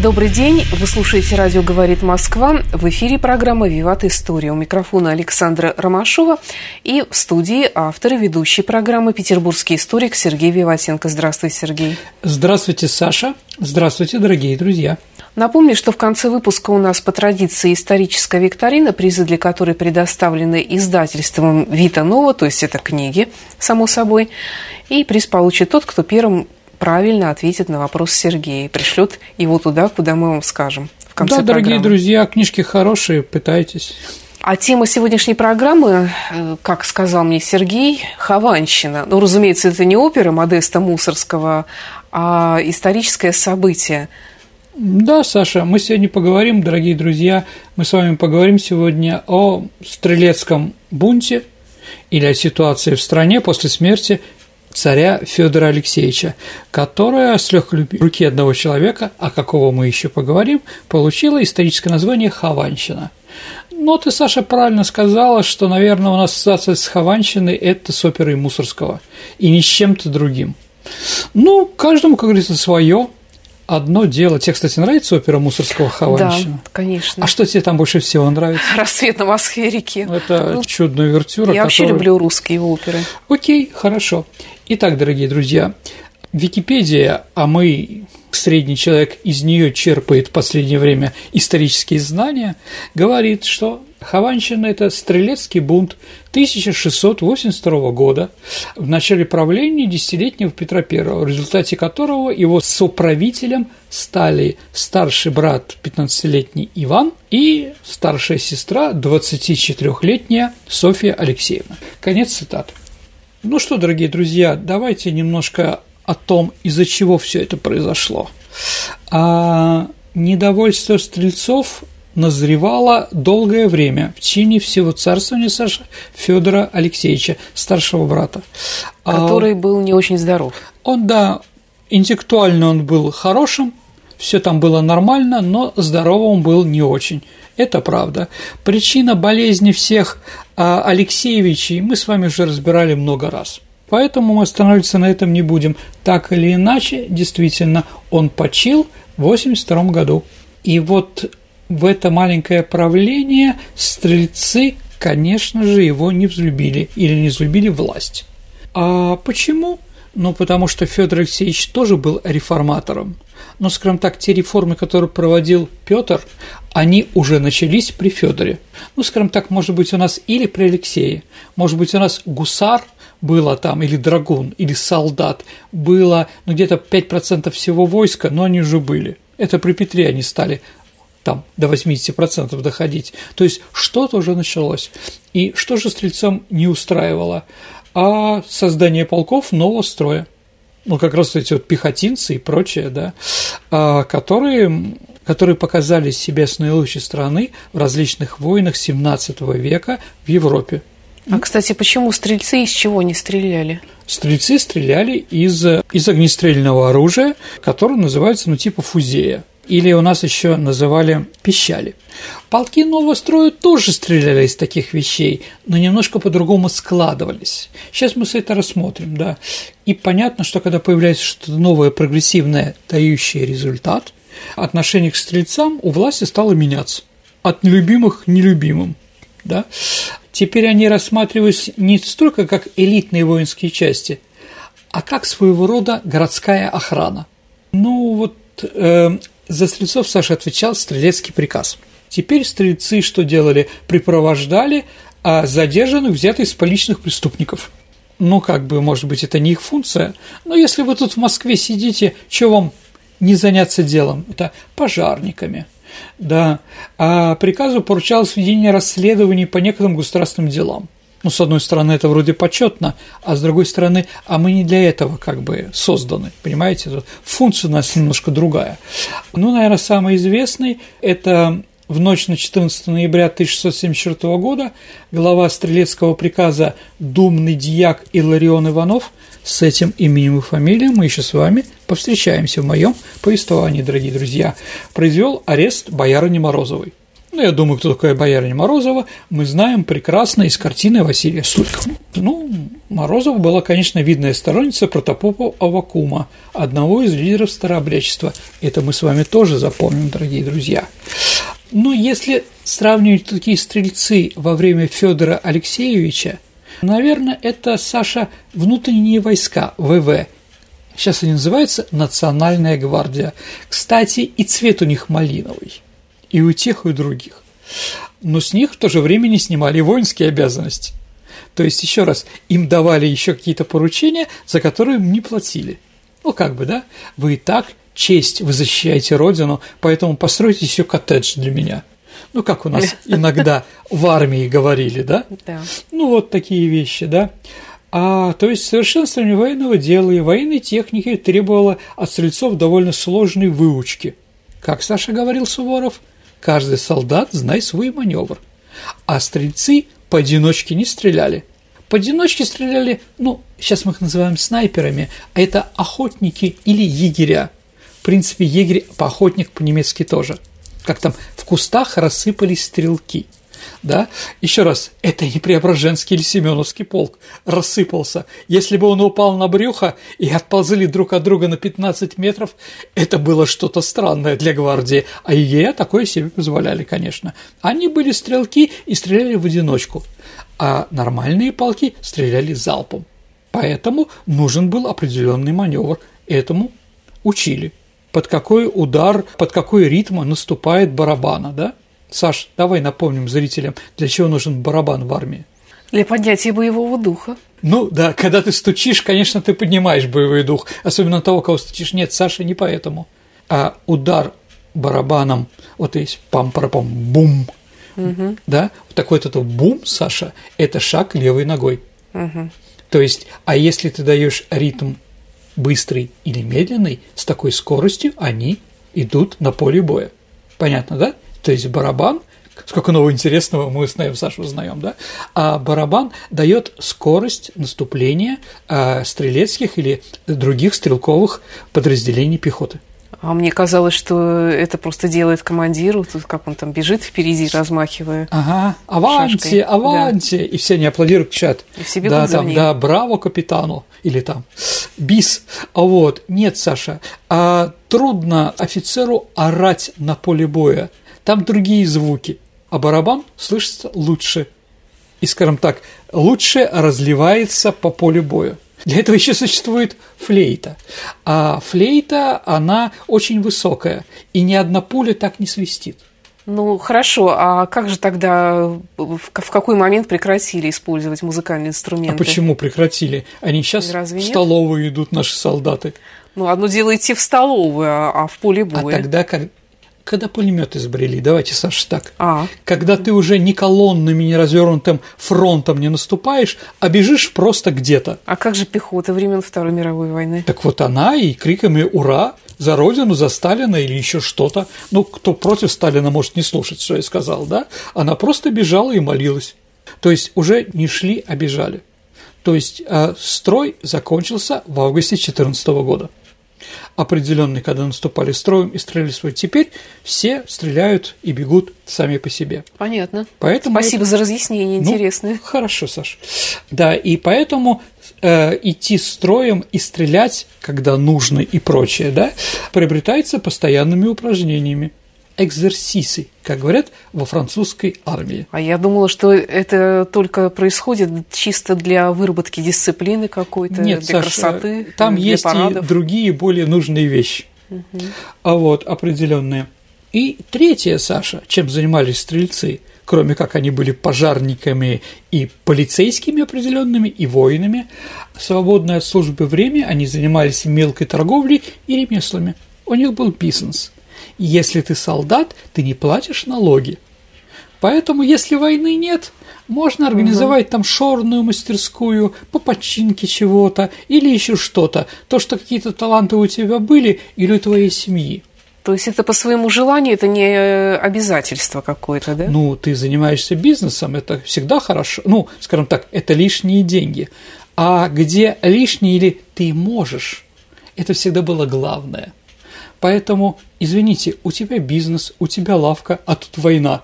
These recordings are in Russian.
Добрый день. Вы слушаете «Радио говорит Москва». В эфире программа «Виват История». У микрофона Александра Ромашова и в студии автор и ведущий программы петербургский историк Сергей Виватенко. Здравствуйте, Сергей. Здравствуйте, Саша. Здравствуйте, дорогие друзья. Напомню, что в конце выпуска у нас по традиции историческая викторина, призы для которой предоставлены издательством Вита Нова, то есть это книги, само собой. И приз получит тот, кто первым правильно ответит на вопрос Сергея и пришлет его туда, куда мы вам скажем. В конце да, дорогие программы. друзья, книжки хорошие, пытайтесь. А тема сегодняшней программы, э, как сказал мне Сергей, Хованщина. Ну, разумеется, это не опера Модеста Мусорского, а историческое событие. Да, Саша, мы сегодня поговорим, дорогие друзья, мы с вами поговорим сегодня о стрелецком бунте или о ситуации в стране после смерти царя Федора Алексеевича, которая с легкой руки одного человека, о какого мы еще поговорим, получила историческое название Хованщина. Но ты, Саша, правильно сказала, что, наверное, у нас ассоциация с Хованщиной – это с оперой Мусорского, и ни с чем-то другим. Ну, каждому, как говорится, свое. Одно дело. Тебе, кстати, нравится опера Мусорского Хованщина? Да, конечно. А что тебе там больше всего нравится? «Рассвет на Москве-реке». Это Ну, чудная вертюра. Я вообще которая- люблю русские оперы. Окей, хорошо. Итак, дорогие друзья, Википедия, а мы, средний человек, из нее черпает в последнее время исторические знания, говорит, что Хованщина – это стрелецкий бунт 1682 года в начале правления десятилетнего Петра I, в результате которого его соправителем стали старший брат 15-летний Иван и старшая сестра 24-летняя Софья Алексеевна. Конец цитаты. Ну что, дорогие друзья, давайте немножко о том, из-за чего все это произошло. А недовольство стрельцов назревало долгое время в течение всего царствования Саша Федора Алексеевича, старшего брата. А Который был не очень здоров. Он, да, интеллектуально он был хорошим, все там было нормально, но здоровым был не очень. Это правда. Причина болезни всех а, Алексеевичей мы с вами уже разбирали много раз. Поэтому мы останавливаться на этом не будем. Так или иначе, действительно, он почил в 82 году. И вот в это маленькое правление стрельцы, конечно же, его не взлюбили или не взлюбили власть. А почему? Ну, потому что Федор Алексеевич тоже был реформатором. Но, скажем так, те реформы, которые проводил Петр, они уже начались при Федоре. Ну, скажем так, может быть, у нас или при Алексее, может быть, у нас гусар было там, или драгун, или солдат, было ну, где-то 5% всего войска, но они уже были. Это при Петре они стали там до 80% доходить. То есть что-то уже началось. И что же стрельцам не устраивало? А создание полков нового строя. Ну, как раз эти вот пехотинцы и прочее, да, а, которые, которые показали себя с наилучшей стороны в различных войнах 17 века в Европе. А, кстати, почему стрельцы из чего не стреляли? Стрельцы стреляли из, из огнестрельного оружия, которое называется, ну, типа фузея. Или у нас еще называли пищали. Полки нового строя тоже стреляли из таких вещей, но немножко по-другому складывались. Сейчас мы все это рассмотрим, да. И понятно, что когда появляется что-то новое, прогрессивное, дающее результат, отношение к стрельцам у власти стало меняться. От нелюбимых к нелюбимым. Да? Теперь они рассматривались не столько как элитные воинские части, а как своего рода городская охрана. Ну вот э, за стрельцов Саша отвечал стрелецкий приказ. Теперь стрельцы что делали? Припровождали а, задержанных, взятых из поличных преступников. Ну, как бы, может быть, это не их функция, но если вы тут в Москве сидите, что вам не заняться делом? Это пожарниками, да. А приказу поручалось ведение расследований по некоторым государственным делам. Ну, с одной стороны, это вроде почетно, а с другой стороны, а мы не для этого как бы созданы, понимаете? Функция у нас немножко другая. Ну, наверное, самый известный – это в ночь на 14 ноября 1674 года глава стрелецкого приказа Думный дьяк Иларион Иванов с этим именем и фамилией мы еще с вами повстречаемся в моем повествовании, дорогие друзья, произвел арест боярыни Морозовой. Ну, я думаю, кто такая боярыня Морозова, мы знаем прекрасно из картины Василия Сулькова. Ну, Морозова была, конечно, видная сторонница протопопа Авакума, одного из лидеров старообрядчества. Это мы с вами тоже запомним, дорогие друзья. Но если сравнивать такие стрельцы во время Федора Алексеевича, наверное, это, Саша, внутренние войска, ВВ. Сейчас они называются Национальная гвардия. Кстати, и цвет у них малиновый – и у тех, и у других. Но с них в то же время не снимали воинские обязанности. То есть, еще раз, им давали еще какие-то поручения, за которые им не платили. Ну, как бы, да? Вы и так честь, вы защищаете родину, поэтому постройте еще коттедж для меня. Ну, как у нас иногда в армии говорили, да? Да. Ну, вот такие вещи, да. А, то есть совершенствование военного дела и военной техники требовало от стрельцов довольно сложной выучки. Как Саша говорил Суворов – Каждый солдат знай свой маневр. А стрельцы поодиночке не стреляли. Поодиночке стреляли, ну, сейчас мы их называем снайперами, а это охотники или егеря. В принципе, егерь по-охотник по-немецки тоже. Как там в кустах рассыпались стрелки – да? Еще раз, это не Преображенский или Семеновский полк рассыпался. Если бы он упал на брюхо и отползли друг от друга на 15 метров, это было что-то странное для гвардии, а егеря такое себе позволяли, конечно. Они были стрелки и стреляли в одиночку, а нормальные полки стреляли залпом. Поэтому нужен был определенный маневр. Этому учили. Под какой удар, под какой ритм наступает барабана, да? Саш, давай напомним зрителям, для чего нужен барабан в армии. Для поднятия боевого духа. Ну да, когда ты стучишь, конечно, ты поднимаешь боевой дух, особенно того, кого стучишь. Нет, Саша, не поэтому. А удар барабаном, вот есть пам-парапам, бум, угу. да, вот такой вот бум, Саша, это шаг левой ногой. Угу. То есть, а если ты даешь ритм быстрый или медленный, с такой скоростью они идут на поле боя. Понятно, да? То есть барабан, сколько нового интересного мы с Наем Сашу узнаем, да? А барабан дает скорость наступления а, стрелецких или других стрелковых подразделений пехоты. А мне казалось, что это просто делает командиру, тут как он там бежит впереди, размахивая. Ага, аванти, шашкой. аванти, да. и все не аплодируют, кричат. И все да, там, да, браво капитану, или там бис. А вот, нет, Саша, а трудно офицеру орать на поле боя там другие звуки, а барабан слышится лучше. И, скажем так, лучше разливается по полю боя. Для этого еще существует флейта. А флейта, она очень высокая, и ни одна пуля так не свистит. Ну, хорошо, а как же тогда, в какой момент прекратили использовать музыкальные инструменты? А почему прекратили? Они сейчас Разве в нет? столовую идут, наши солдаты. Ну, одно дело идти в столовую, а, а в поле боя. А тогда, как, когда пулемет изобрели, давайте, Саша, так. А. Когда ты уже не колоннами, не развернутым фронтом не наступаешь, а бежишь просто где-то. А как же пехота времен Второй мировой войны? Так вот она и криками «Ура!» за Родину, за Сталина или еще что-то. Ну, кто против Сталина может не слушать, что я сказал, да? Она просто бежала и молилась. То есть уже не шли, а бежали. То есть э, строй закончился в августе 2014 года определенный, когда наступали строем и стреляли. Теперь все стреляют и бегут сами по себе. Понятно. Поэтому Спасибо это... за разъяснение, ну, интересное. Хорошо, Саш. Да, и поэтому э, идти строем и стрелять, когда нужно и прочее, да, приобретается постоянными упражнениями экзерсисы, как говорят во французской армии. А я думала, что это только происходит чисто для выработки дисциплины какой-то, Нет, для Саша, красоты, там для есть парадов. и другие более нужные вещи. Угу. А вот определенные. И третье, Саша, чем занимались стрельцы, кроме как они были пожарниками и полицейскими определенными, и воинами, свободное от службы время они занимались мелкой торговлей и ремеслами. У них был бизнес – если ты солдат, ты не платишь налоги. Поэтому, если войны нет, Можно организовать угу. там шорную мастерскую по починке чего-то или еще что-то. То, что какие-то таланты у тебя были или у твоей семьи. То есть это по своему желанию, это не э, обязательство какое-то, да? Ну, ты занимаешься бизнесом, это всегда хорошо. Ну, скажем так, это лишние деньги. А где лишние или ты можешь, это всегда было главное. Поэтому, извините, у тебя бизнес, у тебя лавка, а тут война.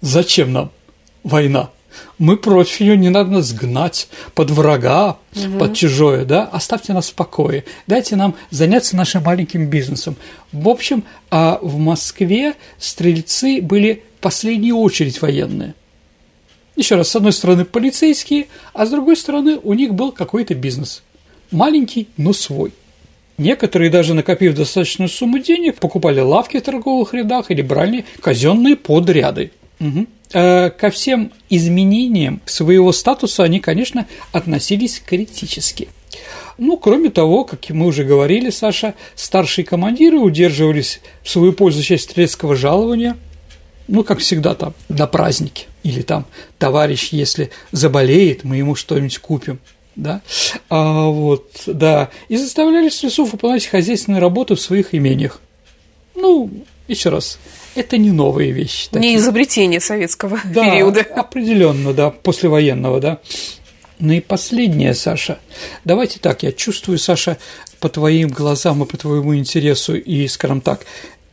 Зачем нам война? Мы против нее, не надо нас гнать под врага, угу. под чужое, да, оставьте нас в покое, дайте нам заняться нашим маленьким бизнесом. В общем, а в Москве стрельцы были в последнюю очередь военные. Еще раз, с одной стороны полицейские, а с другой стороны у них был какой-то бизнес. Маленький, но свой. Некоторые, даже накопив достаточную сумму денег, покупали лавки в торговых рядах или брали казенные подряды. Угу. Ко всем изменениям своего статуса они, конечно, относились критически. Ну, кроме того, как мы уже говорили, Саша, старшие командиры удерживались в свою пользу часть стрелецкого жалования, ну, как всегда, там, на празднике, или там, товарищ, если заболеет, мы ему что-нибудь купим – да, а, вот, да, и заставляли стрельцов выполнять хозяйственные работы в своих имениях. Ну, еще раз, это не новые вещи. Такие. Не изобретение советского да, периода. определенно, да, послевоенного, да. Ну и последнее, Саша. Давайте так, я чувствую, Саша, по твоим глазам и по твоему интересу, и, скажем так,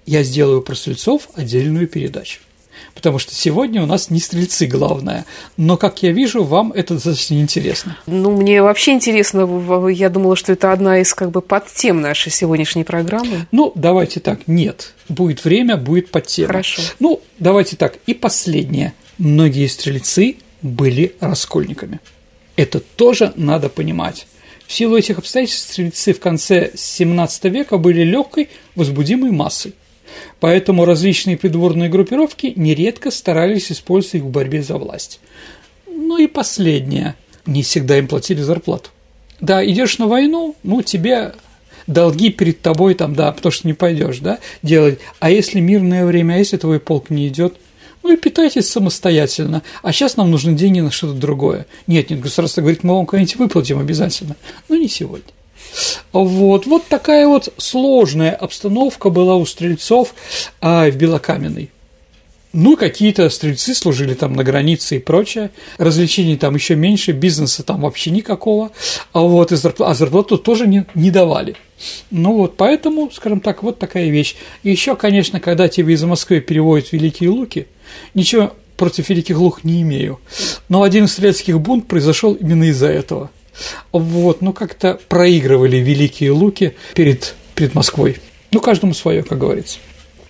я сделаю про стрельцов отдельную передачу потому что сегодня у нас не стрельцы главное. Но, как я вижу, вам это достаточно интересно. Ну, мне вообще интересно, я думала, что это одна из как бы подтем нашей сегодняшней программы. Ну, давайте так, нет. Будет время, будет подтема. Хорошо. Ну, давайте так, и последнее. Многие стрельцы были раскольниками. Это тоже надо понимать. В силу этих обстоятельств стрельцы в конце XVII века были легкой, возбудимой массой. Поэтому различные придворные группировки нередко старались использовать их в борьбе за власть. Ну и последнее. Не всегда им платили зарплату. Да, идешь на войну, ну, тебе долги перед тобой там, да, потому что не пойдешь, да, делать. А если мирное время, а если твой полк не идет, ну и питайтесь самостоятельно. А сейчас нам нужны деньги на что-то другое. Нет, нет, государство говорит, мы вам куда-нибудь выплатим обязательно. Но не сегодня. Вот, вот такая вот сложная обстановка была у стрельцов а, в Белокаменной. Ну, какие-то стрельцы служили там на границе и прочее, развлечений там еще меньше, бизнеса там вообще никакого, а вот и зарплату, а зарплату тоже не, не давали. Ну вот, поэтому, скажем так, вот такая вещь. Еще, конечно, когда тебе из Москвы переводят Великие Луки, ничего против Великих Лук не имею, но один из стрельских бунт произошел именно из-за этого – вот, ну как-то проигрывали великие луки перед, перед Москвой. Ну, каждому свое, как говорится.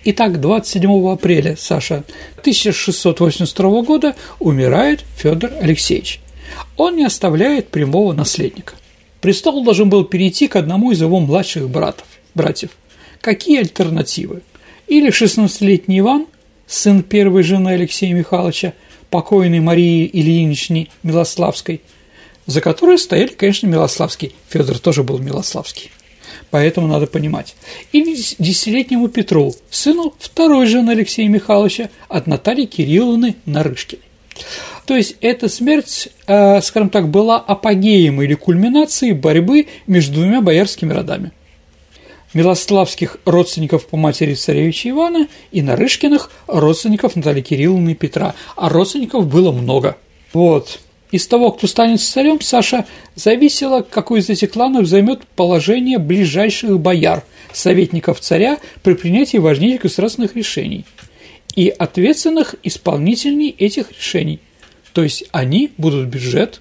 Итак, 27 апреля, Саша, 1682 года умирает Федор Алексеевич. Он не оставляет прямого наследника. Престол должен был перейти к одному из его младших братов, братьев. Какие альтернативы? Или 16-летний Иван, сын первой жены Алексея Михайловича, покойной Марии Ильинични Милославской – за которой стояли, конечно, Милославский. Федор тоже был Милославский. Поэтому надо понимать. Или десятилетнему Петру, сыну второй жены Алексея Михайловича от Натальи Кирилловны Нарышкиной. То есть эта смерть, э, скажем так, была апогеем или кульминацией борьбы между двумя боярскими родами. Милославских родственников по матери царевича Ивана и Нарышкиных родственников Натальи Кирилловны и Петра. А родственников было много. Вот. Из того, кто станет царем, Саша, зависело, какой из этих кланов займет положение ближайших бояр, советников царя при принятии важнейших государственных решений и ответственных исполнителей этих решений. То есть они будут бюджет,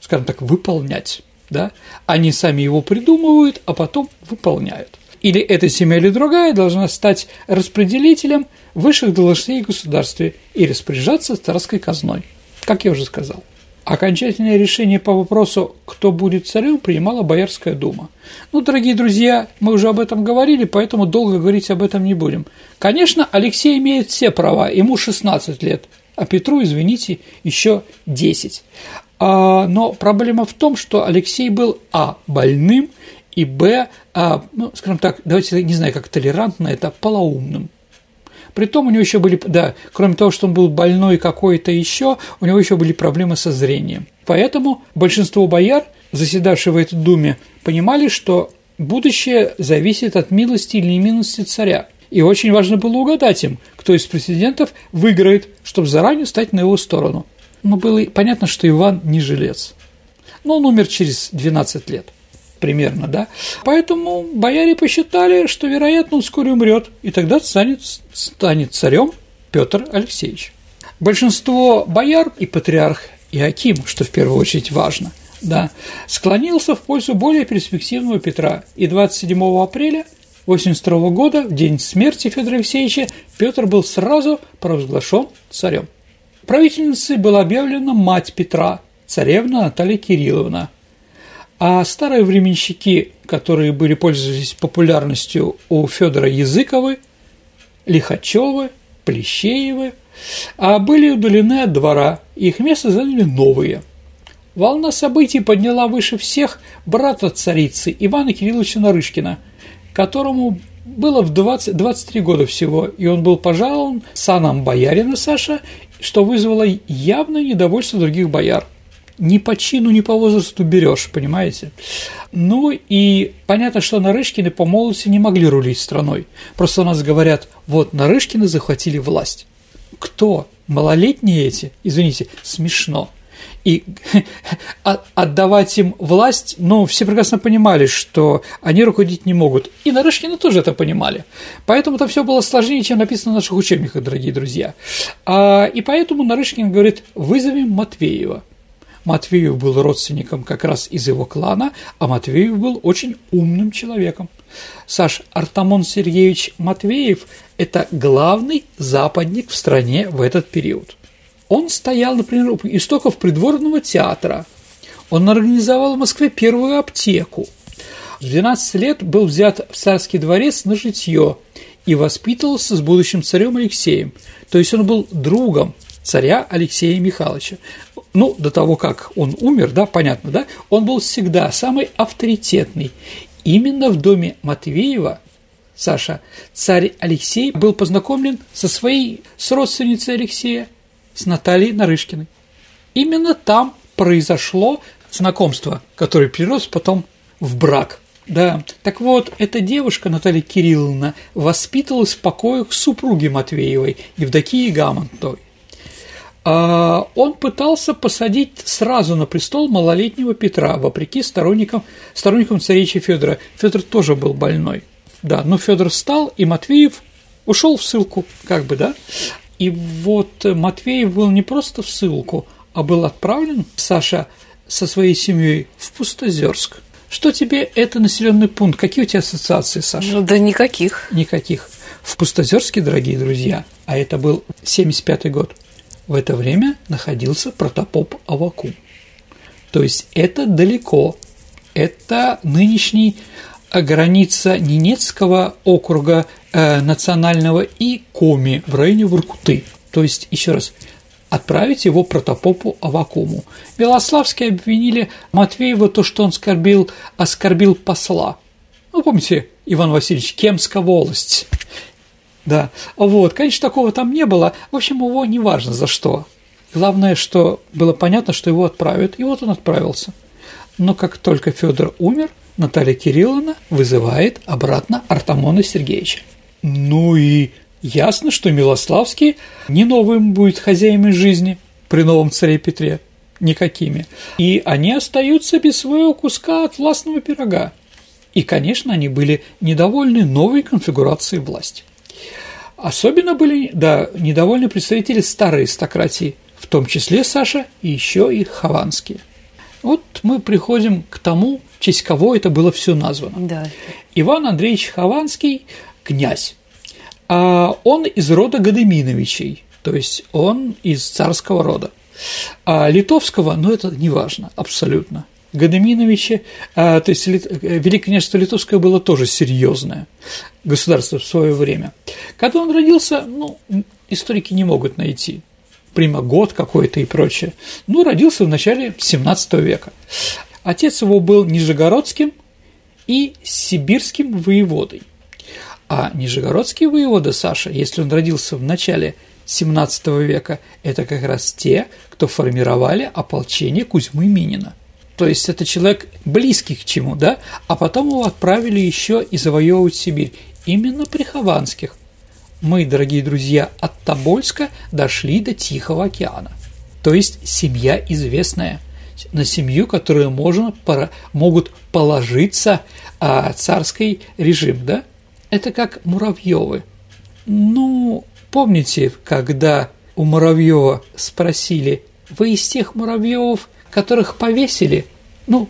скажем так, выполнять. Да? Они сами его придумывают, а потом выполняют. Или эта семья или другая должна стать распределителем высших должностей в государстве и распоряжаться царской казной, как я уже сказал. Окончательное решение по вопросу, кто будет царем, принимала Боярская дума. Ну, дорогие друзья, мы уже об этом говорили, поэтому долго говорить об этом не будем. Конечно, Алексей имеет все права, ему 16 лет, а Петру, извините, еще 10. А, но проблема в том, что Алексей был, а, больным, и, б, а, ну, скажем так, давайте, не знаю, как толерантно это, полоумным. Притом у него еще были, да, кроме того, что он был больной какой-то еще, у него еще были проблемы со зрением. Поэтому большинство бояр, заседавшие в этой думе, понимали, что будущее зависит от милости или немилости царя. И очень важно было угадать им, кто из президентов выиграет, чтобы заранее стать на его сторону. Но было понятно, что Иван не жилец. Но он умер через 12 лет примерно, да. Поэтому бояре посчитали, что, вероятно, он вскоре умрет, и тогда станет, станет царем Петр Алексеевич. Большинство бояр и патриарх Иаким, что в первую очередь важно, да, склонился в пользу более перспективного Петра, и 27 апреля 82 года, в день смерти Федора Алексеевича, Петр был сразу провозглашен царем. Правительницей была объявлена мать Петра, царевна Наталья Кирилловна – а старые временщики, которые были пользовались популярностью у Федора Языковы, Лихачевы, Плещеевы, а были удалены от двора, и их место заняли новые. Волна событий подняла выше всех брата царицы Ивана Кирилловича Нарышкина, которому было в 20, 23 года всего, и он был пожалован саном боярина Саша, что вызвало явное недовольство других бояр – ни по чину, ни по возрасту берешь, понимаете? Ну и понятно, что Нарышкины по молодости не могли рулить страной. Просто у нас говорят, вот Нарышкины захватили власть. Кто? Малолетние эти? Извините, смешно. И отдавать им власть, ну, все прекрасно понимали, что они руководить не могут. И Нарышкины тоже это понимали. Поэтому это все было сложнее, чем написано в наших учебниках, дорогие друзья. А, и поэтому Нарышкин говорит, вызовем Матвеева. Матвеев был родственником как раз из его клана, а Матвеев был очень умным человеком. Саш Артамон Сергеевич Матвеев – это главный западник в стране в этот период. Он стоял, например, у истоков придворного театра. Он организовал в Москве первую аптеку. В 12 лет был взят в царский дворец на житье и воспитывался с будущим царем Алексеем. То есть он был другом царя Алексея Михайловича ну, до того, как он умер, да, понятно, да, он был всегда самый авторитетный. Именно в доме Матвеева, Саша, царь Алексей был познакомлен со своей, с родственницей Алексея, с Натальей Нарышкиной. Именно там произошло знакомство, которое перерос потом в брак. Да, так вот, эта девушка, Наталья Кирилловна, воспитывалась в покоях супруги Матвеевой, Евдокии Гамонтовой. А, он пытался посадить сразу на престол малолетнего Петра, вопреки сторонникам, сторонникам царевича Федора. Федор тоже был больной. Да, но Федор встал, и Матвеев ушел в ссылку, как бы, да. И вот Матвеев был не просто в ссылку, а был отправлен, Саша, со своей семьей в Пустозерск. Что тебе это населенный пункт? Какие у тебя ассоциации, Саша? Ну, да никаких. Никаких. В Пустозерске, дорогие друзья, а это был 75 год, в это время находился протопоп Авакум. То есть это далеко, это нынешний э, граница Ненецкого округа э, национального и Коми в районе Воркуты. То есть, еще раз, отправить его протопопу Авакуму. Белославские обвинили Матвеева то, что он оскорбил, оскорбил посла. Ну, помните, Иван Васильевич, Кемская волость. Да, вот, конечно, такого там не было. В общем, его не важно за что. Главное, что было понятно, что его отправят, и вот он отправился. Но как только Федор умер, Наталья Кирилловна вызывает обратно Артамона Сергеевича. Ну и ясно, что Милославский не новым будет хозяином жизни при новом царе Петре, никакими. И они остаются без своего куска от властного пирога. И, конечно, они были недовольны новой конфигурацией власти. Особенно были, да, недовольны представители старой аристократии, в том числе Саша и еще и Хованские. Вот мы приходим к тому, в честь кого это было все названо. Да. Иван Андреевич Хованский – князь. А он из рода Гадеминовичей, то есть он из царского рода. А литовского, ну это не важно абсолютно. Гадаминовича, а, то есть Великое княжество Литовское было тоже серьезное государство в свое время. Когда он родился, ну, историки не могут найти прямо год какой-то и прочее. Ну, родился в начале 17 века. Отец его был нижегородским и сибирским воеводой. А Нижегородский воевода Саша, если он родился в начале XVII века, это как раз те, кто формировали ополчение Кузьмы Минина. То есть это человек близкий к чему, да? А потом его отправили еще и завоевывать Сибирь. Именно при Хованских. Мы, дорогие друзья, от Тобольска дошли до Тихого океана. То есть семья известная. На семью, которую можно, могут положиться а, царский режим, да? Это как Муравьевы. Ну, помните, когда у Муравьева спросили, вы из тех Муравьевов, которых повесили? Ну,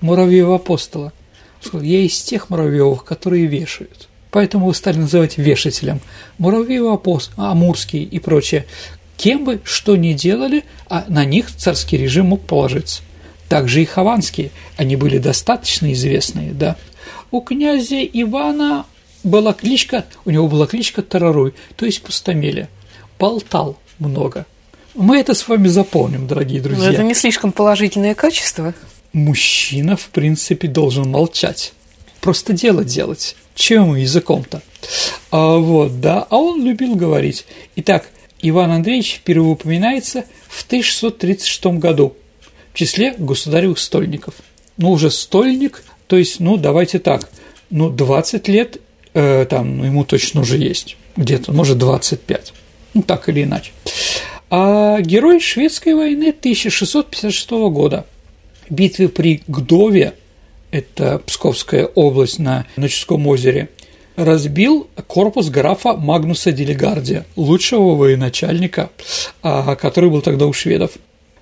Муравьева апостола. Сказал, я из тех Муравьевых, которые вешают. Поэтому его стали называть вешателем. Муравьев апостол, Амурский и прочее. Кем бы что ни делали, а на них царский режим мог положиться. Также и хованские, они были достаточно известные, да. У князя Ивана была кличка, у него была кличка Тараруй, то есть пустомеля. Болтал много. Мы это с вами запомним, дорогие друзья. Но это не слишком положительное качество. Мужчина, в принципе, должен молчать. Просто дело делать. Чем языком-то? А, вот, да. А он любил говорить. Итак, Иван Андреевич впервые упоминается в 1636 году в числе государевых стольников. Ну, уже стольник, то есть, ну, давайте так, ну, 20 лет э, там ну, ему точно уже есть, где-то, может, 25, ну, так или иначе. А герой шведской войны 1656 года, битвы при Гдове, это Псковская область на Ноческом озере, разбил корпус графа Магнуса Делегардия, лучшего военачальника, а, который был тогда у шведов.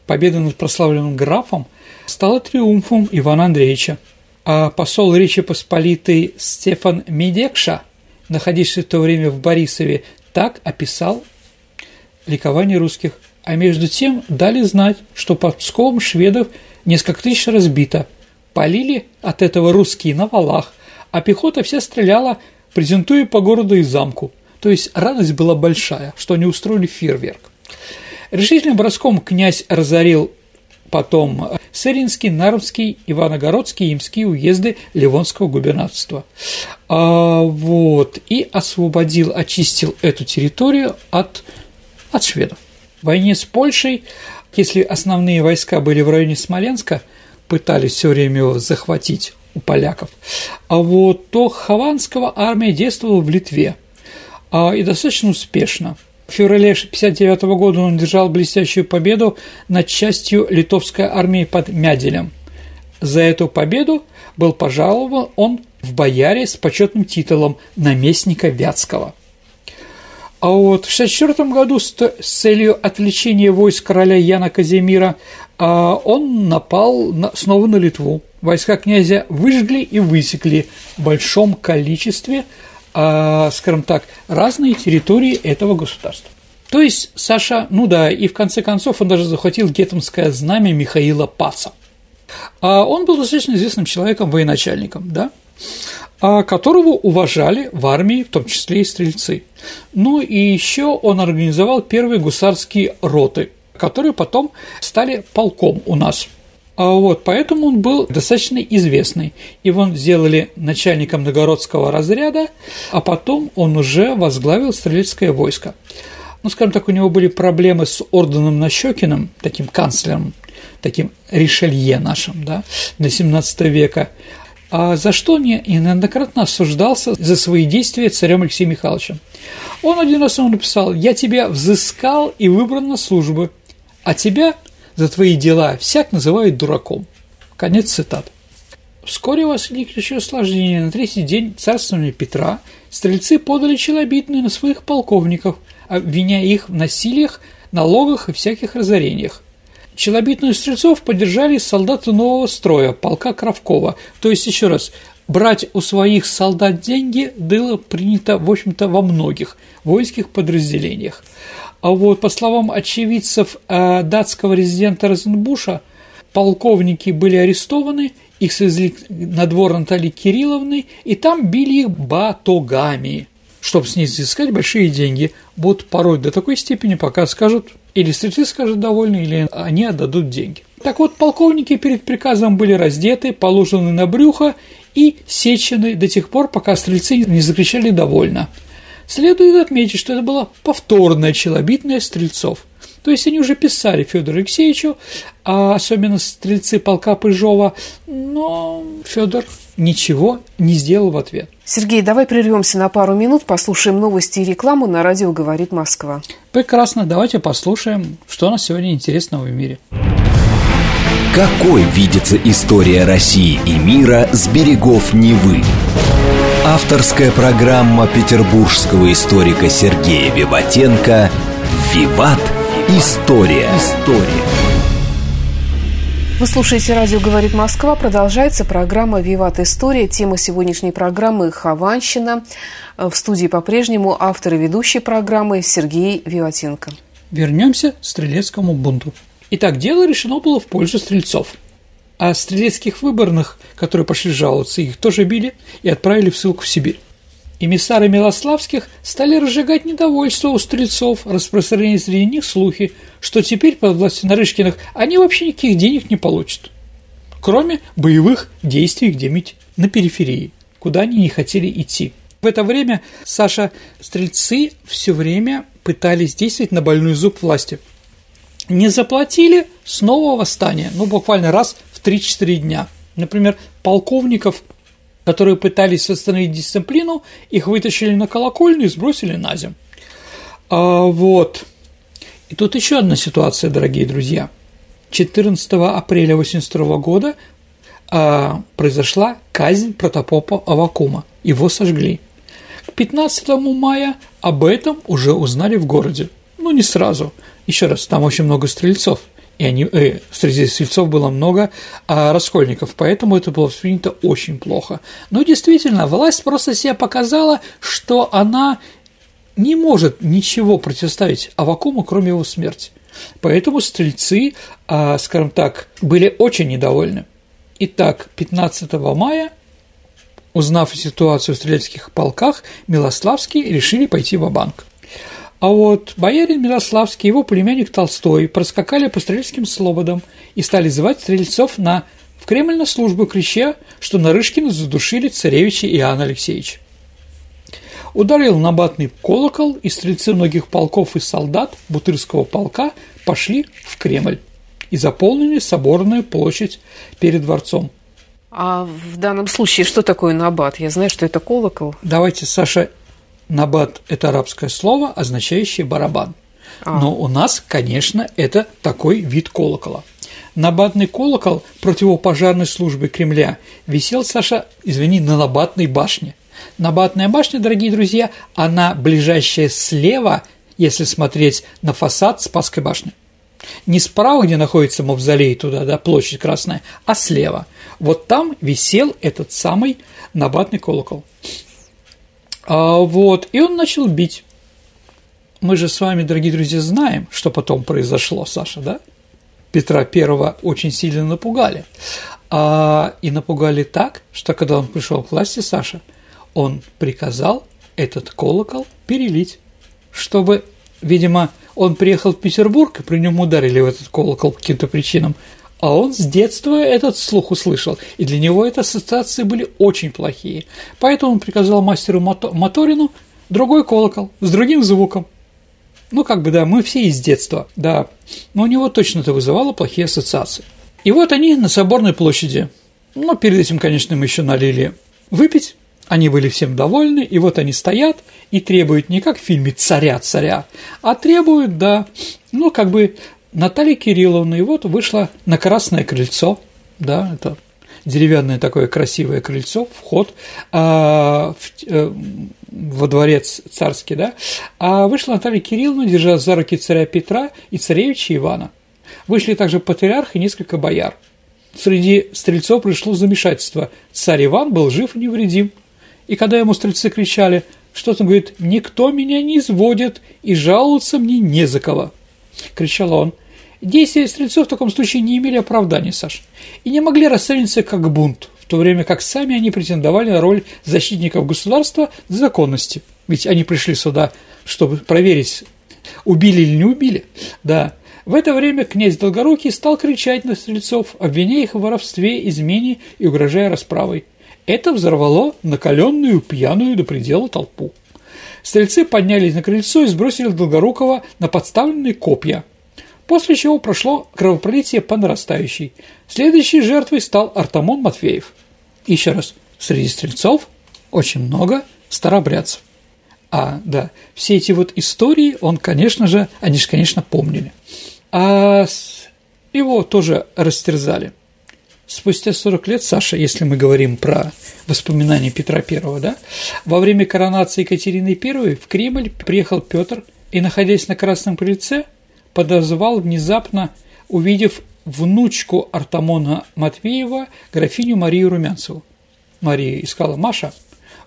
Победа над прославленным графом стала триумфом Ивана Андреевича. А посол Речи Посполитой Стефан Медекша, находившийся в то время в Борисове, так описал ликование русских. А между тем дали знать, что под Псковом шведов несколько тысяч разбито. Полили от этого русские на валах, а пехота вся стреляла презентуя по городу и замку. То есть радость была большая, что они устроили фейерверк. Решительным броском князь разорил потом Сыринский, Нарвский, Иваногородский Имские уезды Ливонского губернаторства. А, вот, и освободил, очистил эту территорию от, от шведов. В войне с Польшей, если основные войска были в районе Смоленска, пытались все время его захватить у поляков. А вот то Хованского армия действовала в Литве, а, и достаточно успешно. В феврале 1959 года он держал блестящую победу над частью литовской армии под Мяделем. За эту победу был пожалован он в бояре с почетным титулом наместника Вятского. А вот в 1964 году с целью отвлечения войск короля Яна Казимира а, он напал снова на Литву войска князя выжгли и высекли в большом количестве, э, скажем так, разные территории этого государства. То есть Саша, ну да, и в конце концов он даже захватил гетманское знамя Михаила Паца. А он был достаточно известным человеком, военачальником, да, а которого уважали в армии, в том числе и стрельцы. Ну и еще он организовал первые гусарские роты, которые потом стали полком у нас – а вот, поэтому он был достаточно известный. Его сделали начальником Новгородского разряда, а потом он уже возглавил стрелецкое войско. Ну, скажем так, у него были проблемы с орденом Нащекиным, таким канцлером, таким Ришелье нашим, да, до 17 века, а за что не неоднократно осуждался за свои действия царем Алексеем Михайловичем. Он один раз ему написал «Я тебя взыскал и выбрал на службу, а тебя за твои дела всяк называют дураком. Конец цитат. Вскоре возникли еще осложнения. На третий день царствования Петра стрельцы подали челобитную на своих полковников, обвиняя их в насилиях, налогах и всяких разорениях. Челобитную стрельцов поддержали солдаты нового строя, полка Кравкова. То есть, еще раз, брать у своих солдат деньги было принято, в общем-то, во многих воинских подразделениях. А вот, по словам очевидцев э, датского резидента Розенбуша, полковники были арестованы, их свезли на двор Натальи Кирилловны, и там били их батогами, чтобы с них изыскать большие деньги. Будут порой до такой степени, пока скажут, или стрельцы скажут довольны, или они отдадут деньги. Так вот, полковники перед приказом были раздеты, положены на брюхо и сечены до тех пор, пока стрельцы не закричали «довольно». Следует отметить, что это было повторное челобитное стрельцов. То есть они уже писали Федору Алексеевичу, а особенно стрельцы полка Пыжова, но Федор ничего не сделал в ответ. Сергей, давай прервемся на пару минут, послушаем новости и рекламу на радио «Говорит Москва». Прекрасно, давайте послушаем, что у нас сегодня интересного в мире. Какой видится история России и мира с берегов Невы? Авторская программа петербургского историка Сергея Виватенко «Виват. История». История. Вы слушаете «Радио говорит Москва». Продолжается программа «Виват История». Тема сегодняшней программы – Хованщина. В студии по-прежнему автор и ведущий программы Сергей Виватенко. Вернемся к стрелецкому бунту. Итак, дело решено было в пользу стрельцов. А стрелецких выборных, которые пошли жаловаться, их тоже били и отправили в ссылку в Сибирь. Эмиссары Милославских стали разжигать недовольство у стрельцов, распространяя среди них слухи, что теперь под властью Нарышкиных они вообще никаких денег не получат, кроме боевых действий где-нибудь на периферии, куда они не хотели идти. В это время Саша стрельцы все время пытались действовать на больной зуб власти. Не заплатили – снова восстание, ну буквально раз 3-4 дня. Например, полковников, которые пытались восстановить дисциплину, их вытащили на колокольню и сбросили на землю. А, вот. И тут еще одна ситуация, дорогие друзья. 14 апреля 1982 года а, произошла казнь протопопа Авакума. Его сожгли. К 15 мая об этом уже узнали в городе. Ну, не сразу. Еще раз, там очень много стрельцов – и они, э, среди сельцов было много а, раскольников, поэтому это было воспринято очень плохо. Но действительно, власть просто себя показала, что она не может ничего противоставить Авакуму, кроме его смерти. Поэтому стрельцы, а, скажем так, были очень недовольны. Итак, 15 мая, узнав ситуацию в стрельских полках, Милославские решили пойти в банк а вот боярин Мирославский и его племянник Толстой проскакали по стрельским слободам и стали звать стрельцов на в Кремль на службу, крича, что Нарышкина задушили царевича Иоанна Алексеевича. Ударил набатный колокол, и стрельцы многих полков и солдат Бутырского полка пошли в Кремль и заполнили соборную площадь перед дворцом. А в данном случае что такое набат? Я знаю, что это колокол. Давайте, Саша, Набат – это арабское слово, означающее барабан. А. Но у нас, конечно, это такой вид колокола. Набатный колокол противопожарной службы Кремля висел, Саша, извини, на Набатной башне. Набатная башня, дорогие друзья, она ближайшая слева, если смотреть на фасад Спасской башни. Не справа, где находится мавзолей, туда, да, площадь Красная, а слева. Вот там висел этот самый набатный колокол. А, вот, и он начал бить. Мы же с вами, дорогие друзья, знаем, что потом произошло, Саша, да? Петра Первого очень сильно напугали. А, и напугали так, что когда он пришел к власти, Саша, он приказал этот колокол перелить, чтобы, видимо, он приехал в Петербург, и при нем ударили в этот колокол по каким-то причинам, а он с детства этот слух услышал, и для него эти ассоциации были очень плохие. Поэтому он приказал мастеру Моторину другой колокол с другим звуком. Ну, как бы, да, мы все из детства, да. Но у него точно это вызывало плохие ассоциации. И вот они на Соборной площади. Но перед этим, конечно, мы еще налили выпить. Они были всем довольны, и вот они стоят и требуют не как в фильме «Царя-царя», а требуют, да, ну, как бы Наталья Кирилловна, и вот вышла на Красное крыльцо, да, это деревянное такое красивое крыльцо, вход а, в, а, во дворец царский, да, а вышла Наталья Кирилловна, держа за руки царя Петра и царевича Ивана. Вышли также патриарх и несколько бояр. Среди стрельцов пришло замешательство. Царь Иван был жив и невредим. И когда ему стрельцы кричали, что-то говорит, «Никто меня не изводит, и жаловаться мне не за кого», – кричал он. Действия стрельцов в таком случае не имели оправдания, Саш, и не могли расцениваться как бунт, в то время как сами они претендовали на роль защитников государства законности. Ведь они пришли сюда, чтобы проверить, убили или не убили. Да. В это время князь Долгорукий стал кричать на стрельцов, обвиняя их в воровстве, измене и угрожая расправой. Это взорвало накаленную, пьяную до предела толпу. Стрельцы поднялись на крыльцо и сбросили Долгорукова на подставленные копья, после чего прошло кровопролитие по нарастающей. Следующей жертвой стал Артамон Матвеев. Еще раз, среди стрельцов очень много старобрядцев. А, да, все эти вот истории он, конечно же, они же, конечно, помнили. А его тоже растерзали. Спустя 40 лет, Саша, если мы говорим про воспоминания Петра I, да, во время коронации Екатерины I в Кремль приехал Петр и, находясь на Красном крыльце, подозвал внезапно, увидев внучку Артамона Матвеева, графиню Марию Румянцеву. Мария искала Маша.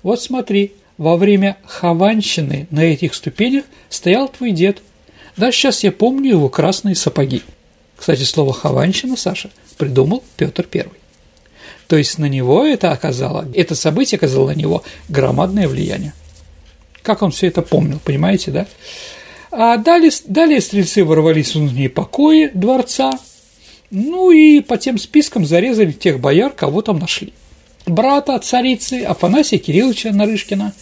Вот смотри, во время хованщины на этих ступенях стоял твой дед. Да, сейчас я помню его красные сапоги. Кстати, слово «хованщина», Саша, придумал Петр I. То есть на него это оказало, это событие оказало на него громадное влияние. Как он все это помнил, понимаете, да? А далее, далее стрельцы ворвались в внутренние покои дворца, ну и по тем спискам зарезали тех бояр, кого там нашли. Брата царицы Афанасия Кирилловича Нарышкина,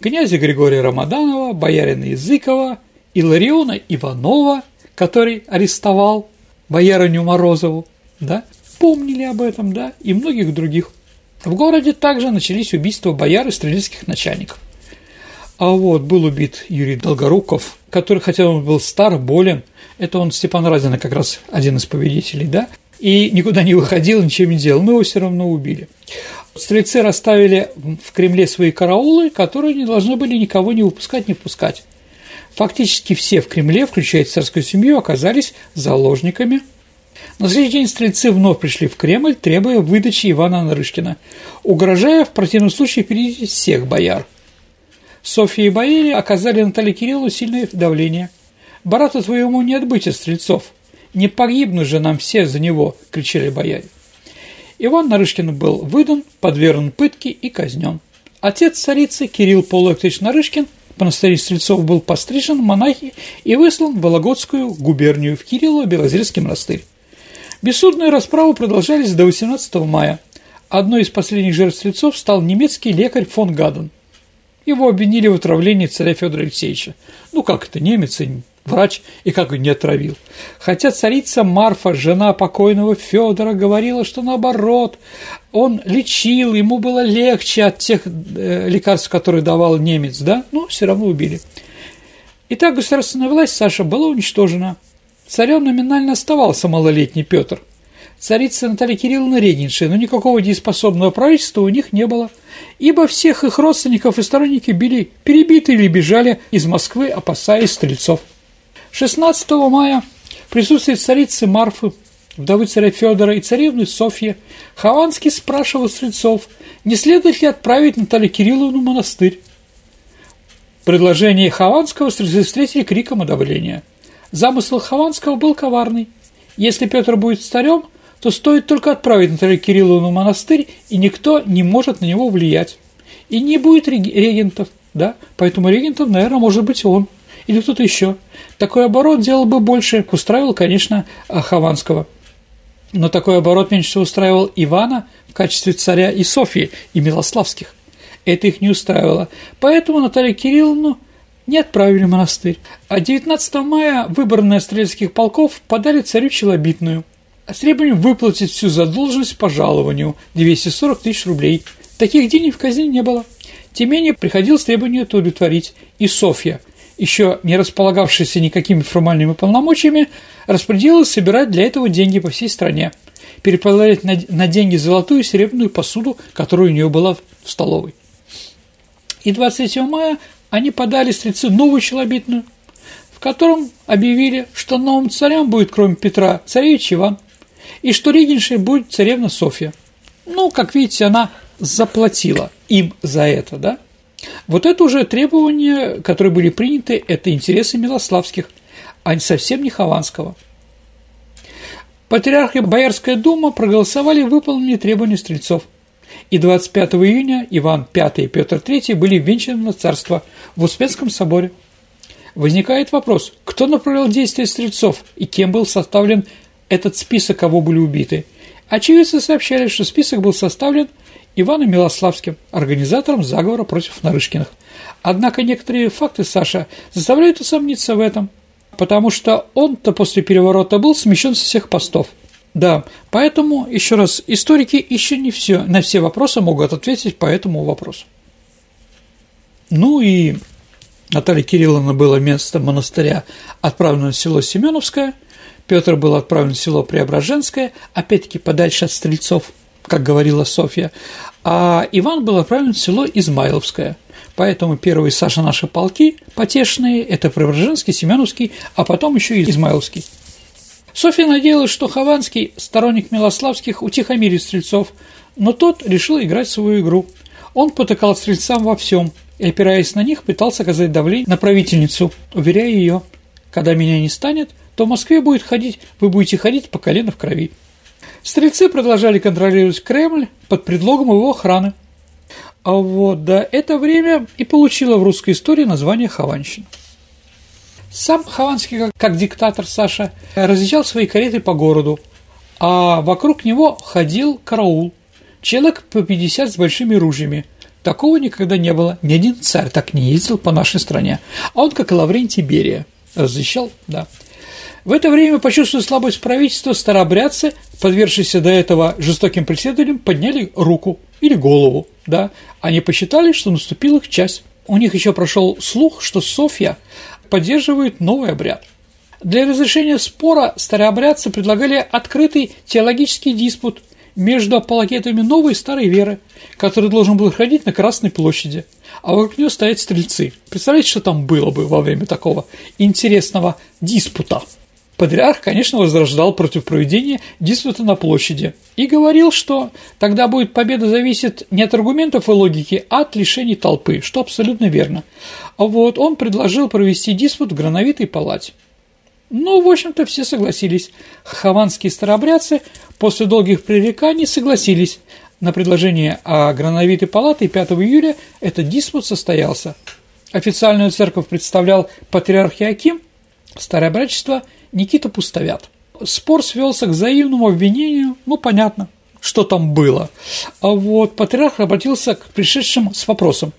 князя Григория Рамаданова, боярина Языкова, Илариона Иванова, который арестовал боярыню Морозову, да, помнили об этом, да, и многих других. В городе также начались убийства бояр и стрелецких начальников. А вот был убит Юрий Долгоруков, который, хотя он был стар, болен, это он Степан Разина как раз один из победителей, да, и никуда не выходил, ничего не делал, но его все равно убили. Стрельцы расставили в Кремле свои караулы, которые не должны были никого не выпускать, не впускать. Фактически все в Кремле, включая царскую семью, оказались заложниками. На следующий день стрельцы вновь пришли в Кремль, требуя выдачи Ивана Нарышкина, угрожая в противном случае перейти всех бояр. Софья и Бояре оказали Наталье Кириллову сильное давление. «Брату твоему не отбыть от стрельцов, не погибнут же нам все за него!» – кричали бояре. Иван Нарышкин был выдан, подвергнут пытке и казнен. Отец царицы Кирилл Полуэктович Нарышкин – монастырь Стрельцов был пострижен монахи и выслан в Вологодскую губернию в Кирилло-Белозерский монастырь. Бессудные расправы продолжались до 18 мая. Одной из последних жертв Стрельцов стал немецкий лекарь фон Гаден. Его обвинили в отравлении царя Федора Алексеевича. Ну как это, немец и врач, и как он не отравил. Хотя царица Марфа, жена покойного Федора, говорила, что наоборот, он лечил, ему было легче от тех э, лекарств, которые давал немец, да, но все равно убили. Итак, государственная власть Саша была уничтожена. Царем номинально оставался малолетний Петр. Царица Наталья Кирилловна регеншая, но никакого дееспособного правительства у них не было, ибо всех их родственников и сторонники были перебиты или бежали из Москвы, опасаясь стрельцов. 16 мая в присутствии царицы Марфы, вдовы царя Федора и царевны Софьи, Хованский спрашивал стрельцов, не следует ли отправить Наталью Кирилловну в монастырь. Предложение Хованского стрельцы встретили криком одобрения. Замысел Хованского был коварный. Если Петр будет старем, то стоит только отправить Наталью Кирилловну в монастырь, и никто не может на него влиять. И не будет регентов, да, поэтому регентом, наверное, может быть он или кто-то еще. Такой оборот делал бы больше, устраивал, конечно, Хованского. Но такой оборот меньше всего устраивал Ивана в качестве царя и Софьи, и Милославских. Это их не устраивало. Поэтому Наталью Кирилловну не отправили в монастырь. А 19 мая выборные стрельских полков подали царю Челобитную требованием выплатить всю задолженность по жалованию – 240 тысяч рублей. Таких денег в казне не было. Тем не менее, приходилось требование это удовлетворить. И Софья, еще не располагавшаяся никакими формальными полномочиями, распорядилась собирать для этого деньги по всей стране, переправлять на, деньги золотую и серебряную посуду, которая у нее была в столовой. И 23 мая они подали стрельцы новую челобитную, в котором объявили, что новым царем будет, кроме Петра, царевич Иван, и что регеншей будет царевна Софья. Ну, как видите, она заплатила им за это, да? Вот это уже требования, которые были приняты, это интересы Милославских, а совсем не Хованского. Патриарх и Боярская дума проголосовали в выполнении требований стрельцов. И 25 июня Иван V и Петр III были венчаны на царство в Успенском соборе. Возникает вопрос, кто направлял действия стрельцов и кем был составлен этот список, кого были убиты. Очевидцы сообщали, что список был составлен Иваном Милославским, организатором заговора против Нарышкиных. Однако некоторые факты Саша заставляют усомниться в этом, потому что он-то после переворота был смещен со всех постов. Да, поэтому, еще раз, историки еще не все, на все вопросы могут ответить по этому вопросу. Ну и Наталья Кирилловна была место монастыря отправлена в село Семеновское, Петр был отправлен в село Преображенское, опять-таки подальше от стрельцов, как говорила Софья, а Иван был отправлен в село Измайловское. Поэтому первые Саша наши полки потешные – это Преображенский, Семеновский, а потом еще и Измайловский. Софья надеялась, что Хованский, сторонник Милославских, утихомирит стрельцов, но тот решил играть свою игру. Он потыкал стрельцам во всем и, опираясь на них, пытался оказать давление на правительницу, уверяя ее, когда меня не станет, то в Москве будет ходить, вы будете ходить по колено в крови. Стрельцы продолжали контролировать Кремль под предлогом его охраны. А вот до это время и получила в русской истории название Хованщина. Сам Хованский, как, как диктатор Саша, разъезжал свои кареты по городу, а вокруг него ходил караул, человек по 50 с большими ружьями. Такого никогда не было, ни один царь так не ездил по нашей стране. А он, как Лаврентий Берия, разъезжал, да. В это время, почувствовав слабость правительства, старообрядцы, подвергшиеся до этого жестоким преследованиям, подняли руку или голову, да. Они посчитали, что наступил их час. У них еще прошел слух, что Софья поддерживает новый обряд. Для разрешения спора старообрядцы предлагали открытый теологический диспут между апологетами новой и старой веры, который должен был ходить на Красной площади, а вокруг нее стоят стрельцы. Представляете, что там было бы во время такого интересного диспута? Патриарх, конечно, возрождал против проведения диспута на площади и говорил, что тогда будет победа зависит не от аргументов и логики, а от лишений толпы, что абсолютно верно. Вот он предложил провести диспут в Грановитой палате. Ну, в общем-то, все согласились. Хованские старобрядцы после долгих пререканий согласились на предложение о Грановитой палате 5 июля этот диспут состоялся. Официальную церковь представлял патриарх Иаким, старообрядчество – Никита Пустовят. Спор свелся к взаимному обвинению, ну, понятно, что там было. А вот патриарх обратился к пришедшим с вопросом.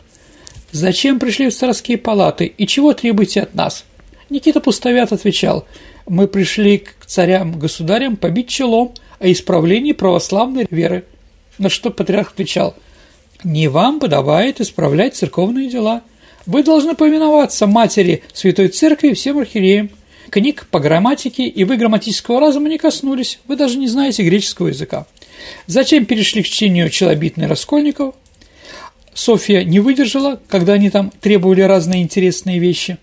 «Зачем пришли в царские палаты и чего требуете от нас?» Никита Пустовят отвечал. «Мы пришли к царям-государям побить челом о исправлении православной веры». На что патриарх отвечал. «Не вам подавает исправлять церковные дела. Вы должны повиноваться матери Святой Церкви и всем архиереям. Книг по грамматике и вы грамматического разума не коснулись, вы даже не знаете греческого языка. Зачем перешли к чтению челобитной Раскольников? Софья не выдержала, когда они там требовали разные интересные вещи,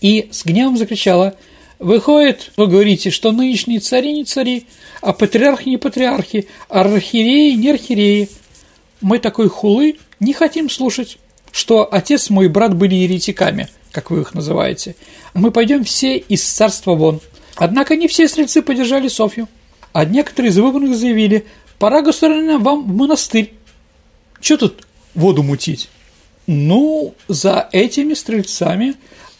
и с гневом закричала «Выходит, вы говорите, что нынешние цари не цари, а патриархи не патриархи, а архиереи не архиереи. Мы такой хулы не хотим слушать, что отец мой и брат были еретиками, как вы их называете, мы пойдем все из царства вон. Однако не все стрельцы поддержали Софью, а некоторые из выбранных заявили, пора, государыня, вам в монастырь. Что тут воду мутить? Ну, за этими стрельцами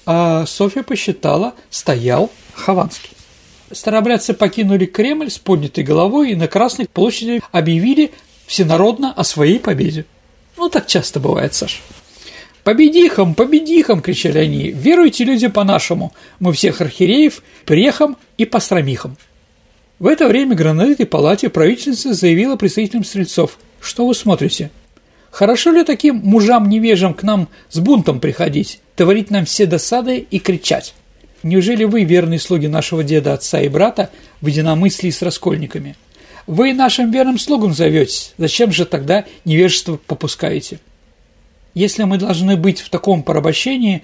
а Софья посчитала, стоял Хованский. Старобрядцы покинули Кремль с поднятой головой и на Красной площади объявили всенародно о своей победе. Ну, так часто бывает, Саша. «Победихом, победихом!» – кричали они. «Веруйте, люди, по-нашему! Мы всех архиереев прехом и постромихом!» В это время гранатной палате правительница заявила представителям стрельцов. «Что вы смотрите? Хорошо ли таким мужам-невежам к нам с бунтом приходить, творить нам все досады и кричать? Неужели вы, верные слуги нашего деда, отца и брата, в единомыслии с раскольниками? Вы нашим верным слугам зоветесь, зачем же тогда невежество попускаете?» Если мы должны быть в таком порабощении,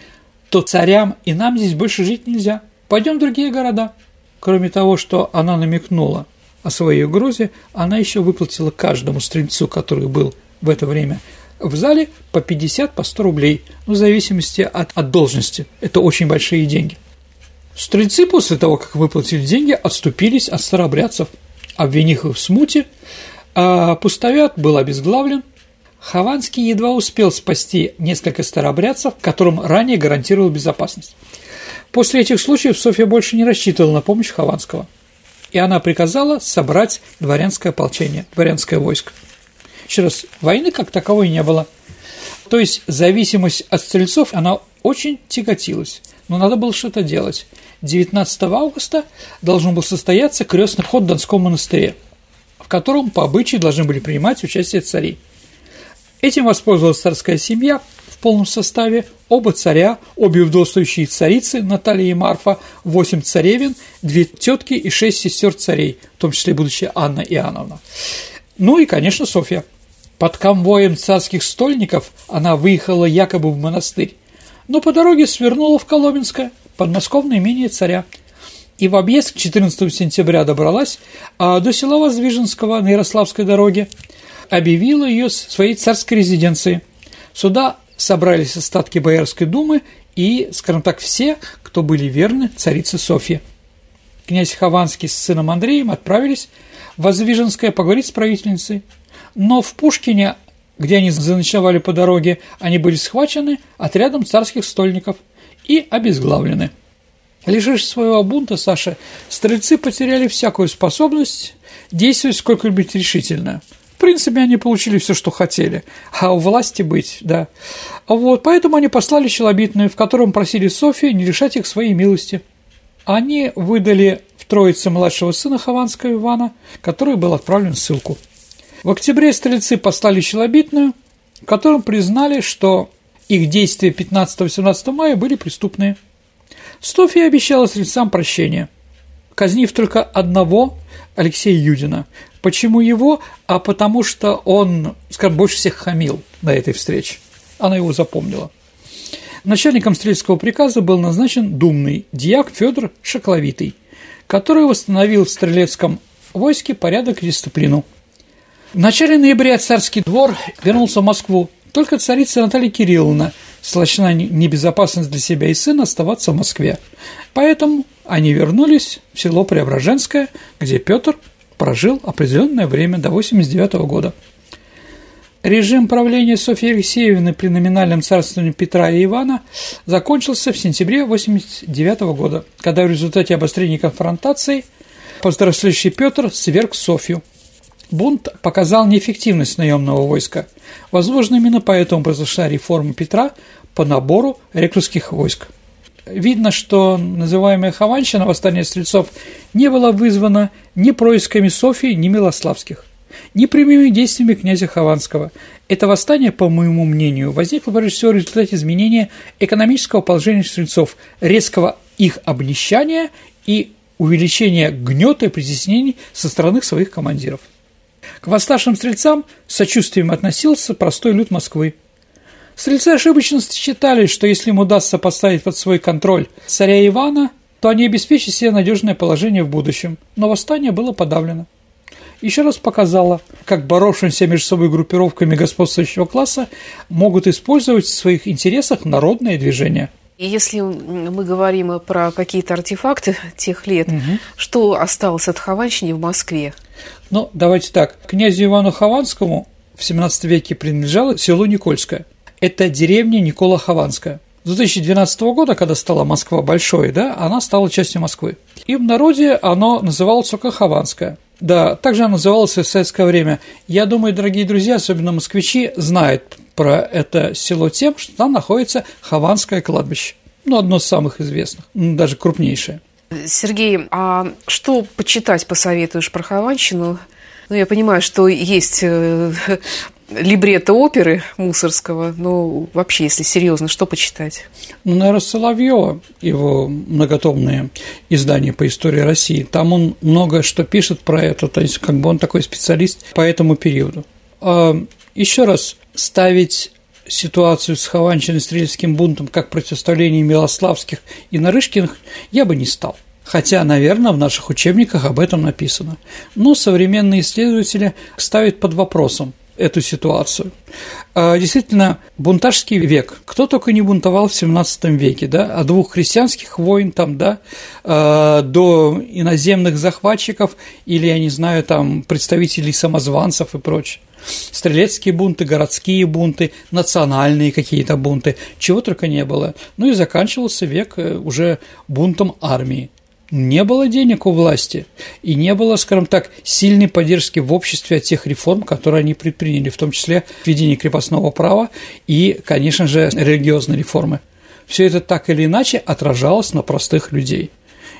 то царям и нам здесь больше жить нельзя. Пойдем в другие города. Кроме того, что она намекнула о своей угрозе, она еще выплатила каждому стрельцу, который был в это время в зале, по 50, по 100 рублей, ну, в зависимости от, от должности. Это очень большие деньги. Стрельцы после того, как выплатили деньги, отступились от старообрядцев, обвинив их в смуте, а пустовят был обезглавлен, Хованский едва успел спасти несколько старообрядцев, которым ранее гарантировал безопасность. После этих случаев Софья больше не рассчитывала на помощь Хованского, и она приказала собрать дворянское ополчение, дворянское войско. Еще раз, войны как таковой не было. То есть зависимость от стрельцов, она очень тяготилась, но надо было что-то делать. 19 августа должен был состояться крестный ход в Донском монастыре, в котором по обычаю должны были принимать участие цари. Этим воспользовалась царская семья в полном составе, оба царя, обе вдовствующие царицы, Наталья и Марфа, восемь царевин, две тетки и шесть сестер царей, в том числе будущая Анна Иоанновна. Ну и, конечно, Софья. Под конвоем царских стольников она выехала якобы в монастырь, но по дороге свернула в Коломенское, подмосковное имение царя, и в объезд к 14 сентября добралась а до села Воздвиженского на Ярославской дороге, объявила ее своей царской резиденцией. Сюда собрались остатки Боярской думы и, скажем так, все, кто были верны царице Софье. Князь Хованский с сыном Андреем отправились в Воздвиженское поговорить с правительницей, но в Пушкине, где они заночевали по дороге, они были схвачены отрядом царских стольников и обезглавлены. Лишившись своего бунта, Саша, стрельцы потеряли всякую способность действовать сколько-нибудь решительно – принципе, они получили все, что хотели, а у власти быть, да. Вот, поэтому они послали челобитную, в котором просили Софию не лишать их своей милости. Они выдали в Троице младшего сына Хованского Ивана, который был отправлен в ссылку. В октябре стрельцы послали челобитную, в котором признали, что их действия 15-18 мая были преступные. София обещала стрельцам прощение, казнив только одного Алексея Юдина, Почему его? А потому что он, скажем, больше всех хамил на этой встрече. Она его запомнила. Начальником стрельского приказа был назначен думный дьяк Федор Шокловитый, который восстановил в стрелецком войске порядок и дисциплину. В начале ноября царский двор вернулся в Москву. Только царица Наталья Кирилловна сочла небезопасность для себя и сына оставаться в Москве. Поэтому они вернулись в село Преображенское, где Петр прожил определенное время до 89 года. Режим правления Софьи Алексеевны при номинальном царствовании Петра и Ивана закончился в сентябре 89 года, когда в результате обострения конфронтаций повзрослевший Петр сверг Софью. Бунт показал неэффективность наемного войска. Возможно, именно поэтому произошла реформа Петра по набору рекрутских войск видно, что называемая Хованщина, восстание стрельцов, не было вызвано ни происками Софии, ни Милославских, ни прямыми действиями князя Хованского. Это восстание, по моему мнению, возникло прежде всего в результате изменения экономического положения стрельцов, резкого их обнищания и увеличения гнета и притеснений со стороны своих командиров. К восставшим стрельцам с сочувствием относился простой люд Москвы – Стрельцы ошибочно считали, что если им удастся поставить под свой контроль царя Ивана, то они обеспечат себе надежное положение в будущем. Но восстание было подавлено. Еще раз показало, как боровшимся между собой группировками господствующего класса могут использовать в своих интересах народные движения – и если мы говорим про какие-то артефакты тех лет, угу. что осталось от Хованщины в Москве? Ну, давайте так. Князю Ивану Хованскому в XVII веке принадлежало село Никольское – это деревня Никола Хованская. С 2012 года, когда стала Москва большой, да, она стала частью Москвы. И в народе оно называлось только Хованская. Да, также оно называлось в советское время. Я думаю, дорогие друзья, особенно москвичи, знают про это село тем, что там находится Хованское кладбище. Ну, одно из самых известных, ну, даже крупнейшее. Сергей, а что почитать посоветуешь про Хованщину? Ну, я понимаю, что есть э, либретто оперы Мусорского, но вообще, если серьезно, что почитать? Ну, наверное, Соловьева, его многотомные издания по истории России. Там он много что пишет про это, то есть как бы он такой специалист по этому периоду. А, еще раз, ставить ситуацию с Хованщиной стрельским бунтом как противостояние Милославских и Нарышкиных я бы не стал. Хотя, наверное, в наших учебниках об этом написано. Но современные исследователи ставят под вопросом, эту ситуацию. А, действительно, бунтажский век. Кто только не бунтовал в 17 веке, да, от двух христианских войн там, да, а, до иноземных захватчиков или, я не знаю, там, представителей самозванцев и прочее. Стрелецкие бунты, городские бунты, национальные какие-то бунты, чего только не было. Ну и заканчивался век э, уже бунтом армии. Не было денег у власти и не было, скажем так, сильной поддержки в обществе от тех реформ, которые они предприняли, в том числе введение крепостного права и, конечно же, религиозные реформы. Все это так или иначе отражалось на простых людей.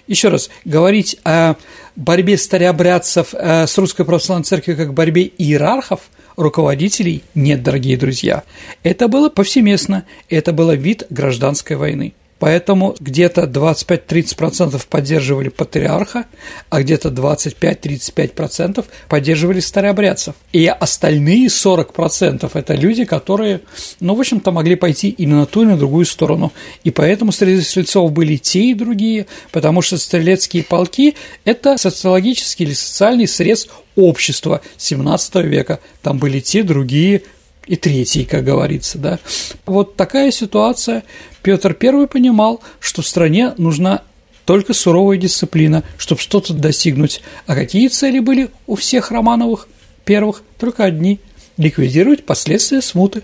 Еще раз, говорить о борьбе старообрядцев э, с Русской Православной Церковью как борьбе иерархов, руководителей нет, дорогие друзья. Это было повсеместно, это был вид гражданской войны. Поэтому где-то 25-30% поддерживали патриарха, а где-то 25-35% поддерживали старообрядцев. И остальные 40% – это люди, которые, ну, в общем-то, могли пойти и на ту, и на другую сторону. И поэтому среди стрельцов были те и другие, потому что стрелецкие полки – это социологический или социальный срез общества XVII века. Там были те, другие, и третий, как говорится, да. Вот такая ситуация. Петр I понимал, что в стране нужна только суровая дисциплина, чтобы что-то достигнуть. А какие цели были у всех Романовых первых? Только одни – ликвидировать последствия смуты,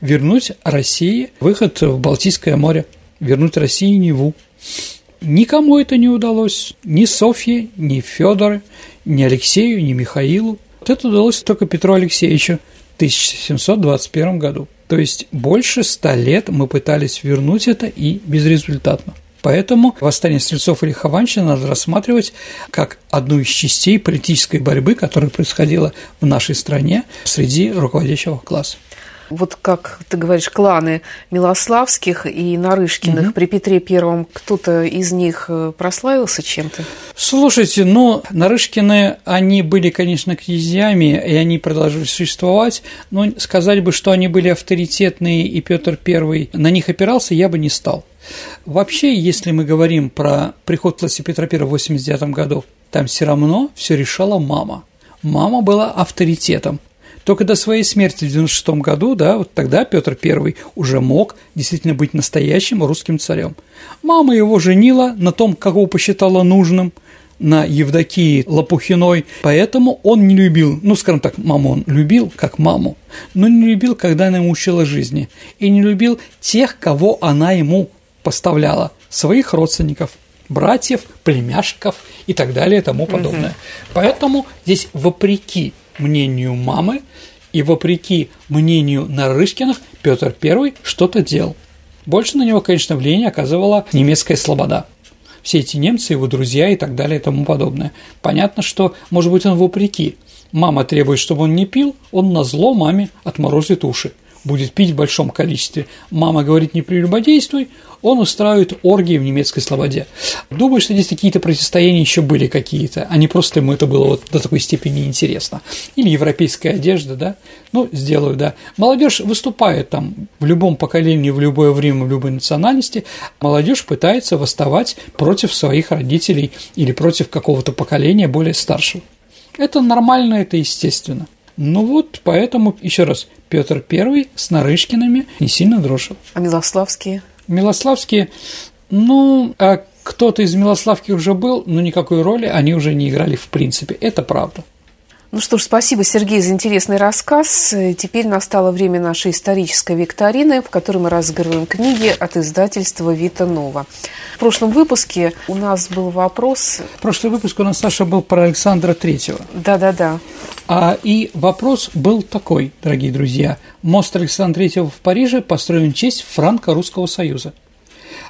вернуть России выход в Балтийское море, вернуть России Неву. Никому это не удалось, ни Софье, ни Федору, ни Алексею, ни Михаилу. Это удалось только Петру Алексеевичу – 1721 году. То есть больше ста лет мы пытались вернуть это и безрезультатно. Поэтому восстание стрельцов или Хованщина надо рассматривать как одну из частей политической борьбы, которая происходила в нашей стране среди руководящего класса вот как ты говоришь, кланы Милославских и Нарышкиных угу. при Петре Первом, кто-то из них э, прославился чем-то? Слушайте, ну, Нарышкины, они были, конечно, князьями, и они продолжили существовать, но сказать бы, что они были авторитетные, и Петр Первый на них опирался, я бы не стал. Вообще, если мы говорим про приход власти Петра I в 89 году, там все равно все решала мама. Мама была авторитетом. Только до своей смерти в 96 году, да, вот тогда Петр I уже мог действительно быть настоящим русским царем. Мама его женила на том, кого посчитала нужным, на Евдокии Лопухиной, поэтому он не любил, ну, скажем так, маму он любил как маму, но не любил, когда она ему учила жизни, и не любил тех, кого она ему поставляла, своих родственников, братьев, племяшков и так далее и тому подобное. Угу. Поэтому здесь вопреки мнению мамы, и вопреки мнению Нарышкиных Петр I что-то делал. Больше на него, конечно, влияние оказывала немецкая слобода. Все эти немцы, его друзья и так далее и тому подобное. Понятно, что, может быть, он вопреки. Мама требует, чтобы он не пил, он на зло маме отморозит уши будет пить в большом количестве. Мама говорит, не прелюбодействуй, он устраивает оргии в немецкой слободе. Думаю, что здесь какие-то противостояния еще были какие-то, а не просто ему это было вот до такой степени интересно. Или европейская одежда, да, ну, сделаю, да. Молодежь выступает там в любом поколении, в любое время, в любой национальности. Молодежь пытается восставать против своих родителей или против какого-то поколения более старшего. Это нормально, это естественно. Ну вот, поэтому, еще раз, Петр I с Нарышкиными не сильно дружил. А Милославские? Милославские, ну, а кто-то из Милославки уже был, но никакой роли они уже не играли в принципе. Это правда. Ну что ж, спасибо, Сергей, за интересный рассказ. Теперь настало время нашей исторической викторины, в которой мы разыгрываем книги от издательства «Вита Нова». В прошлом выпуске у нас был вопрос... Прошлый выпуск у нас, Саша, был про Александра Третьего. Да-да-да. А, и вопрос был такой, дорогие друзья. Мост Александра Третьего в Париже построен в честь Франко-Русского Союза.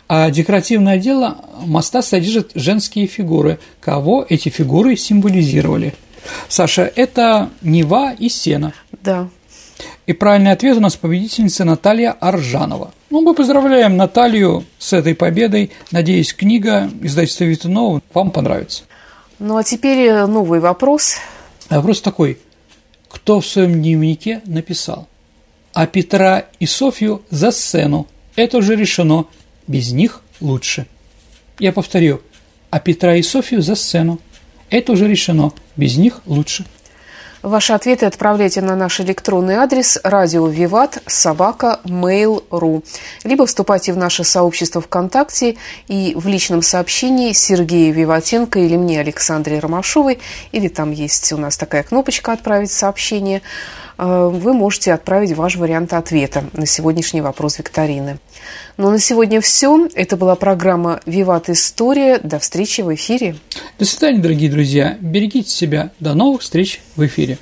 А декоративное дело моста содержит женские фигуры. Кого эти фигуры символизировали – Саша, это Нева и Сена. Да. И правильный ответ у нас победительница Наталья Аржанова. Ну, мы поздравляем Наталью с этой победой. Надеюсь, книга издательства Витанова вам понравится. Ну, а теперь э, новый вопрос. Вопрос такой. Кто в своем дневнике написал? А Петра и Софью за сцену. Это уже решено. Без них лучше. Я повторю. А Петра и Софью за сцену. Это уже решено. Без них лучше. Ваши ответы отправляйте на наш электронный адрес радио Виват собака mail.ru либо вступайте в наше сообщество ВКонтакте и в личном сообщении Сергея Виватенко или мне, Александре Ромашовой, или там есть у нас такая кнопочка «Отправить сообщение», вы можете отправить ваш вариант ответа на сегодняшний вопрос викторины. Ну, на сегодня все. Это была программа «Виват История». До встречи в эфире. До свидания, дорогие друзья. Берегите себя. До новых встреч в эфире.